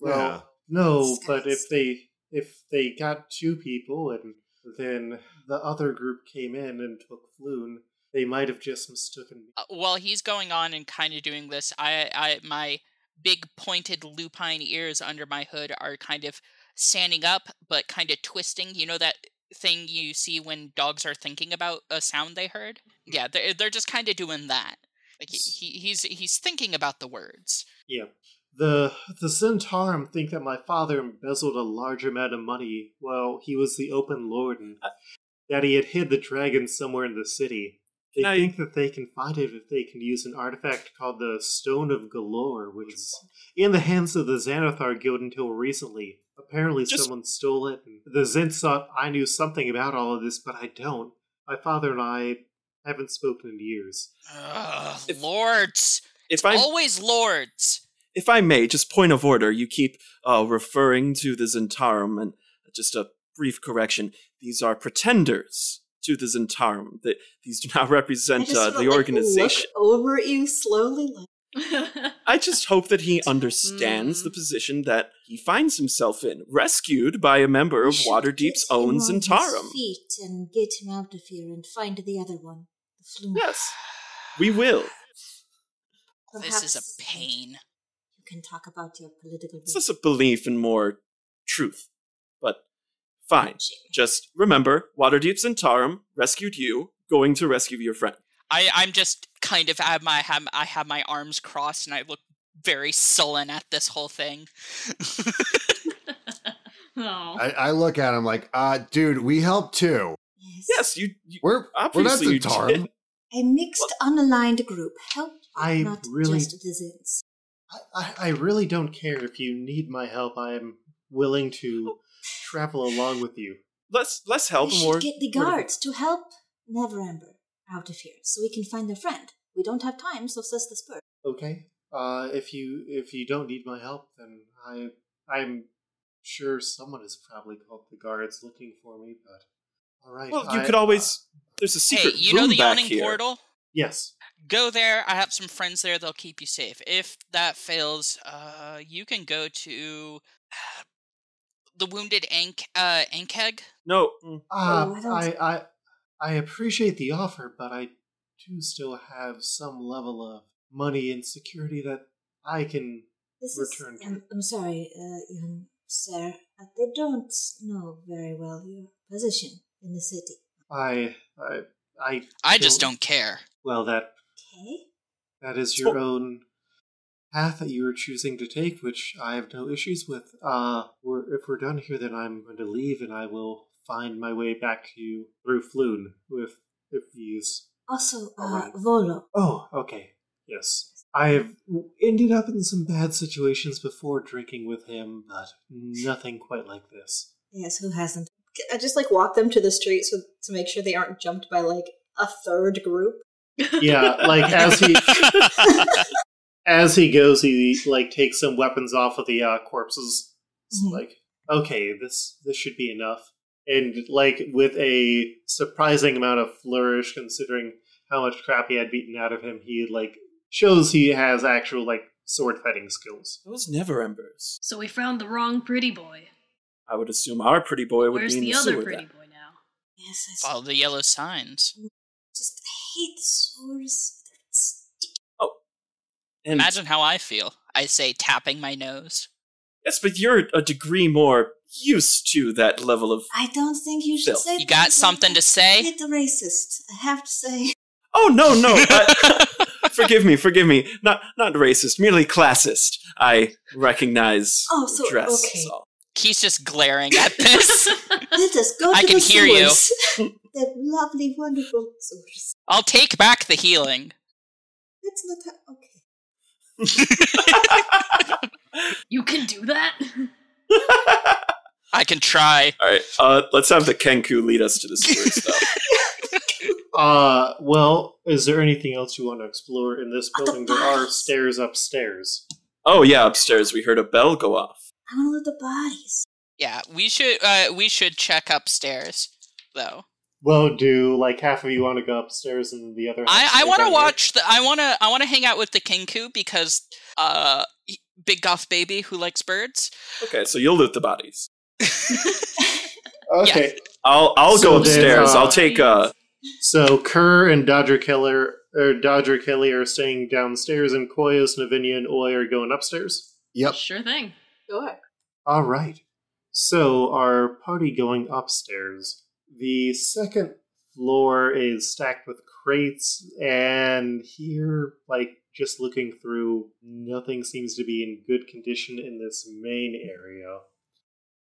Well, Yeah. no, but if they if they got two people and then the other group came in and took Floon, they might have just mistaken me. Uh, while he's going on and kind of doing this, I, I, my big pointed lupine ears under my hood are kind of standing up, but kind of twisting. You know that thing you see when dogs are thinking about a sound they heard? Mm-hmm. Yeah, they're, they're just kind of doing that. Like he, he, he's he's thinking about the words. Yeah. The the Zhentarim think that my father embezzled a large amount of money while he was the open lord and uh that he had hid the dragon somewhere in the city. They Can I- think that they can find it if they can use an artifact called the Stone of Golorr, which is in the hands of the Xanathar Guild until recently. Apparently, Just- someone stole it. And the Zents thought I knew something about all of this, but I don't. My father and I haven't spoken in years. Ugh, If- lords, If I always lords. if I may, just point of order, you keep uh, referring to the Zhentarim, and just a brief correction: these are pretenders to the Zhentarim. That these do not I represent just uh, the like, organization. Look over at you slowly, like I just hope that he understands Mm. the position that he finds himself in, rescued by a member we of should Waterdeep's get him own on his Zhentarim. Feet and get him out of here and find the other one, the. Yes, we will. This is a pain. You can talk about your political. It's just a belief in more truth. But fine. Just remember, Waterdeep's Waterdeep Zhentarim rescued you, going to rescue your friend. I, I'm just kind of have my have I have my arms crossed and I look very sullen at this whole thing. oh. I, I look at him like, uh, dude, we helped too. Yes. Yes, you. you We're we're not obviously you A mixed, unaligned group helped, you, I not really- just the Zins. I, I, I really don't care if you need my help. I am willing to travel along with you. Let's let's help we him. Or should get the guards to help Neverember out of here, so we can find their friend. We don't have time, so says the spur. Okay. Uh, if you if you don't need my help, then I I'm sure someone has probably called the guards looking for me. But all right. Well, you I- could always. There's a hey, secret you know room the back yawning here. portal? yes. go there. I have some friends there. They'll keep you safe. If that fails, uh, you can go to uh, the Wounded Ank uh, Ankheg. No, Uh, Oh, I I, I, I appreciate the offer, but I do still have some level of money and security that I can. This Return is. to- I'm, I'm sorry, uh, young sir. Uh, they don't know very well your position in the city. I, I, I. I just Don't- don't care. Well, that Okay. that is your own path that you are choosing to take, which I have no issues with. Uh, we're, if we're done here, then I'm going to leave, and I will find my way back to you through Floon with if these. Also, uh. Volo. Oh, okay. Yes. I've ended up in some bad situations before drinking with him, but nothing quite like this. Yes, who hasn't? I just like walk them to the street so to make sure they aren't jumped by like a third group. Yeah, like as he as he goes, he like takes some weapons off of the uh, corpses. It's Mhm. like, okay, this this should be enough. And like with a surprising amount of flourish, considering how much crap he had beaten out of him, he like shows he has actual like sword fighting skills. those Neverembers. So we found the wrong pretty boy. I would assume our pretty boy would Where's be in the the, other sewer pretty then. boy now? Yes, I Follow the yellow signs. just hate the swords. They're sticky. And Imagine how I feel. I say tapping my nose. yes, but you're a degree more used to that level of. I don't think you should Phil, say You got because something to say? a bit racist. I have to say. Oh no, no! I- forgive me, forgive me. Not not racist, merely classist. I recognize Oh, so- dress. okay. is all. He's just glaring at this. Let us go I to can the hear you. sewers. the lovely, wonderful sewers. I'll take back the healing. That's not how, okay. You can do that? I can try. All right, uh, let's have the Kenku lead us to the sewers, stuff. Uh, well, is there anything else you want to explore in this the building? There are bodies. stairs upstairs. oh yeah, upstairs we heard a bell go off. I want to look at the bodies. Yeah, we should uh we should check upstairs though. Well, do like half of you want to go upstairs and the other? half I I want to watch the I want to I want to hang out with the Kenku because uh big goth baby who likes birds. Okay, so you'll loot the bodies. Okay, I'll I'll So go then, upstairs. uh, I'll take uh so Kerr and Dodger Killer or Dodger Kelly are staying downstairs, and Koyos, Navenia, and Oi are going upstairs. Yep. Sure thing. Sure. All right. So our party going upstairs. The second floor is stacked with crates, and here, like just looking through, nothing seems to be in good condition in this main area.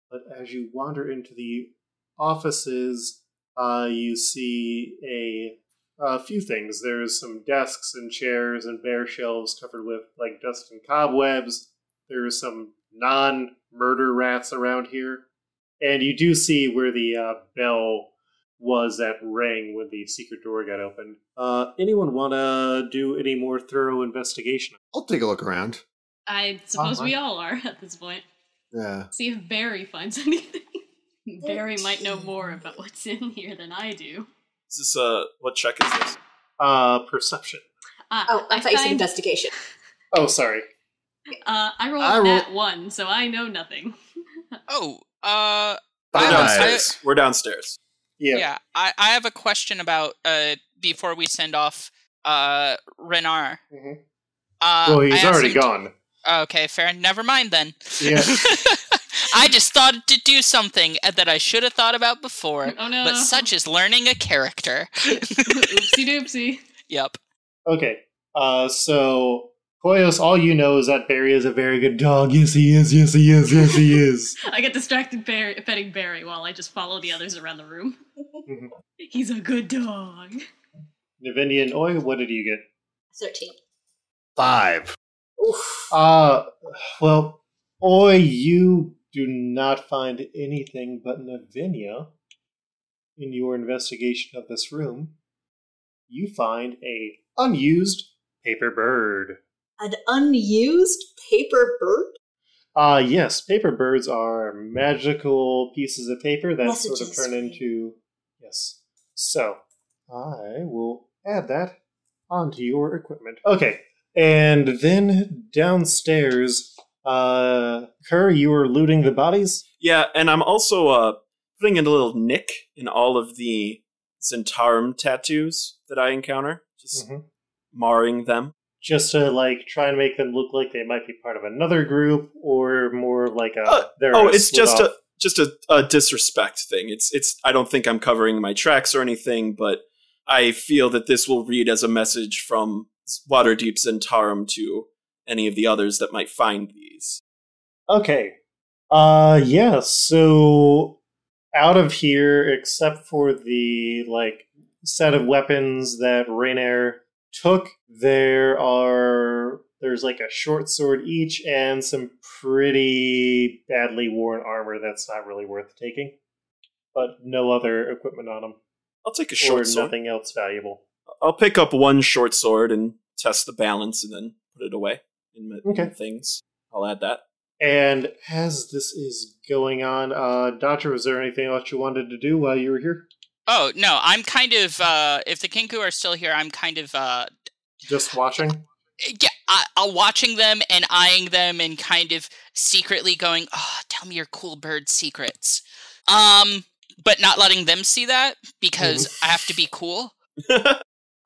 But as you wander into the offices, uh, you see a a few things. There's some desks and chairs and bare shelves covered with like dust and cobwebs. There's some non-murder rats around here, and you do see where the uh, bell was that rang when the secret door got opened. Uh, anyone want to do any more thorough investigation? I'll take a look around. I suppose we all are at this point. Yeah. See if Barry finds anything. Barry might know more about what's in here than I do. is this uh what check is this? Uh, perception. Ah, Oh, I thought you said investigation. Oh, sorry. Uh, I rolled I roll- that one, so I know nothing. Oh, uh We're I- downstairs. We're downstairs. Yeah. yeah, I I have a question about uh before we send off uh Renard. Mhm. Uh, well, he's asked already him to- gone. Okay, fair. Never mind then. Yeah. I just thought to do something that I should have thought about before, Oh no. but such is learning a character. Oopsie doopsie. yep. Okay. Uh, so Koyos, all you know is that Barry is a very good dog. Yes, he is. Yes, he is. Yes, he is. I get distracted Barry, petting Barry while I just follow the others around the room. Mhm. He's a good dog. Navenia and Oi, what did you get? 13. Five. Oof. Uh, well, Oi, you do not find anything but Navenia in your investigation of this room. You find a unused paper bird. An unused paper bird? Uh, yes, paper birds are magical pieces of paper that sort of turn into. Yes. So, I will add that onto your equipment. Okay, and then downstairs, uh, Kerr, you were looting the bodies. Yeah, and I'm also uh, putting in a little nick in all of the Zhentarim tattoos that I encounter, just Mhm. marring them. Just to like try and make them look like they might be part of another group, or more like a. Uh, Oh, a it's just off- a just a, a disrespect thing. It's it's. I don't think I'm covering my tracks or anything, but I feel that this will read as a message from Waterdeep Zhentarim to any of the others that might find these. Okay. Uh yeah, so out of here, except for the like set of weapons that Renaer took, there are there's like a short sword each and some pretty badly worn armor that's not really worth taking. But no other equipment on them. I'll take a Or short sword. nothing else valuable. I'll pick up one short sword and test the balance, and then put it away in my, Okay. things. I'll add that. And as this is going on, uh Dodger, was there anything else you wanted to do while you were here? Oh no, I'm kind of. uh If the Kenku are still here, I'm kind of. uh Just watching? yeah, I, I'm watching them and eyeing them and kind of secretly going, "Oh, tell me your cool bird secrets," um, but not letting them see that because I have to be cool.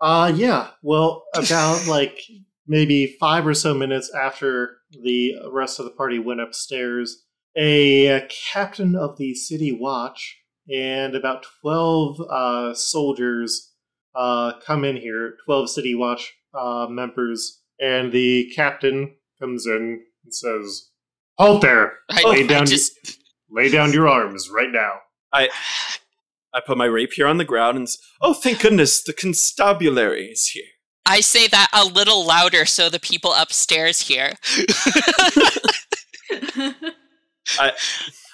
Uh yeah. Well, about like maybe five or so minutes after the rest of the party went upstairs, a captain of the city watch and about twelve uh, soldiers uh, come in here. Twelve city watch uh, members, and the captain comes in and says, "Halt there! I, lay I down, just lay down your arms right now." I I put my rapier on the ground and oh, thank goodness, the constabulary is here. I say that a little louder so the people upstairs hear.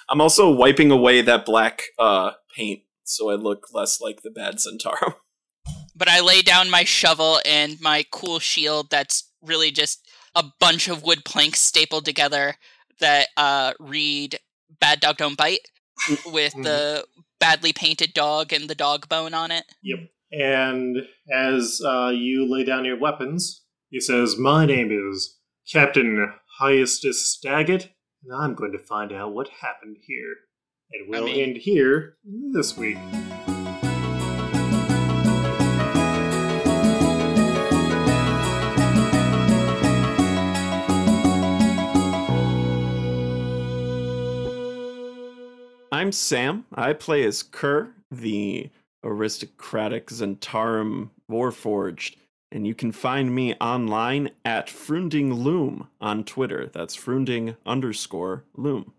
I'm also wiping away that black uh, paint so I look less like the bad Centauro. but I lay down my shovel and my cool shield that's really just a bunch of wood planks stapled together that uh, read Bad Dog Don't Bite with the badly painted dog and the dog bone on it. Yep. And as uh, you lay down your weapons, he says, My name is Captain Hyustus Staget, and I'm going to find out what happened here. And we'll mean- end here this week. I'm Sam. I play as Kerr, the aristocratic Zhentarim Warforged, and you can find me online at Frunding Loom on Twitter. That's Frunding underscore Loom.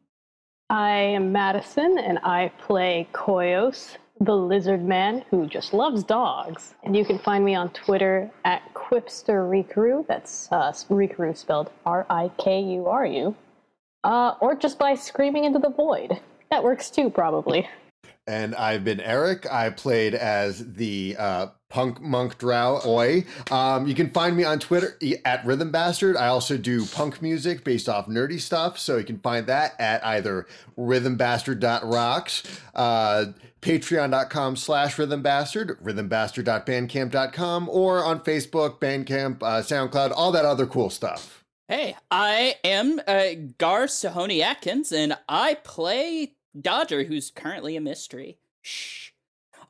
I am Madison, and I play Koyos, the lizard man who just loves dogs. And you can find me on Twitter at Quipster Rikuru. That's uh, Rikuru spelled R I K U R U. Uh, or just by screaming into the void. That works too, probably. And I've been Eric. I played as the uh, punk monk drow Oi. Um, you can find me on Twitter at Rhythm Bastard. I also do punk music based off nerdy stuff, so you can find that at either rhythmbastard.rocks, uh, patreon.com slash rhythmbastard, rhythmbastard.bandcamp.com, or on Facebook, Bandcamp, uh, SoundCloud, all that other cool stuff. Hey, I am uh, Gar Sahoni Atkins, and I play Dodger, who's currently a mystery. Shh.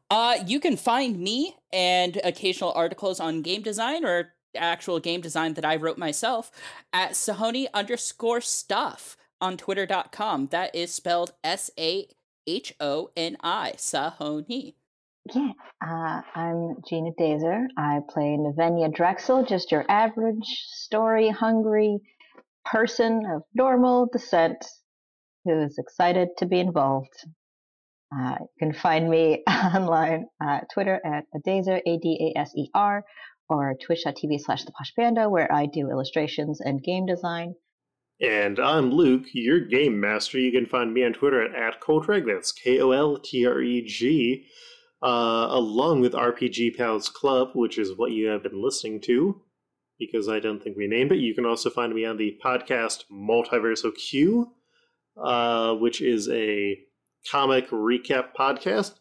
Uh, you can find me and occasional articles on game design or actual game design that I wrote myself at Sahoni underscore stuff on twitter.com. That is spelled S A H O N I, Sahoni. Yeah, uh, I'm Gina Dazer. I play Navenia Drexel, just your average story hungry person of normal descent who is excited to be involved. Uh, you can find me online at Twitter at Adaser, A D A S E R, or twitch.tv slash the Posh Panda, where I do illustrations and game design. And I'm Luke, your game master. You can find me on Twitter at, at Koltreg, that's K O L T R E G, uh, along with RPG Pals Club, which is what you have been listening to, because I don't think we named it. You can also find me on the podcast Multiverso Q, uh, which is a comic recap podcast,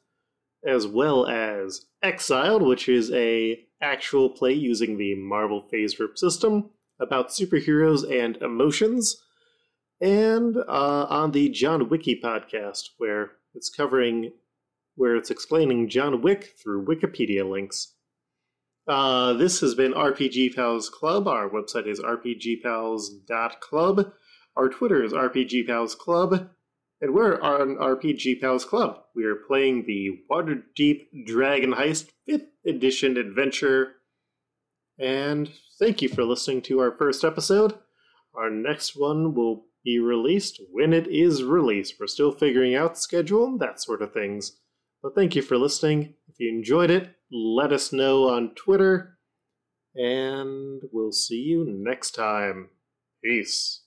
as well as Exiled, which is a actual play using the Marvel FASERIP system about superheroes and emotions, and uh, on the John Wiki podcast, where it's covering, where it's explaining John Wick through Wikipedia links. Uh, this has been RPG Pals Club. Our website is rpgpals.club. Our Twitter is RPG Pals Club. And we're on RPG Pals Club. We are playing the Waterdeep Dragon Heist 5th Edition adventure. And thank you for listening to our first episode. Our next one will be released when it is released. We're still figuring out the schedule, and that sort of things. But thank you for listening. If you enjoyed it, let us know on Twitter. And we'll see you next time. Peace.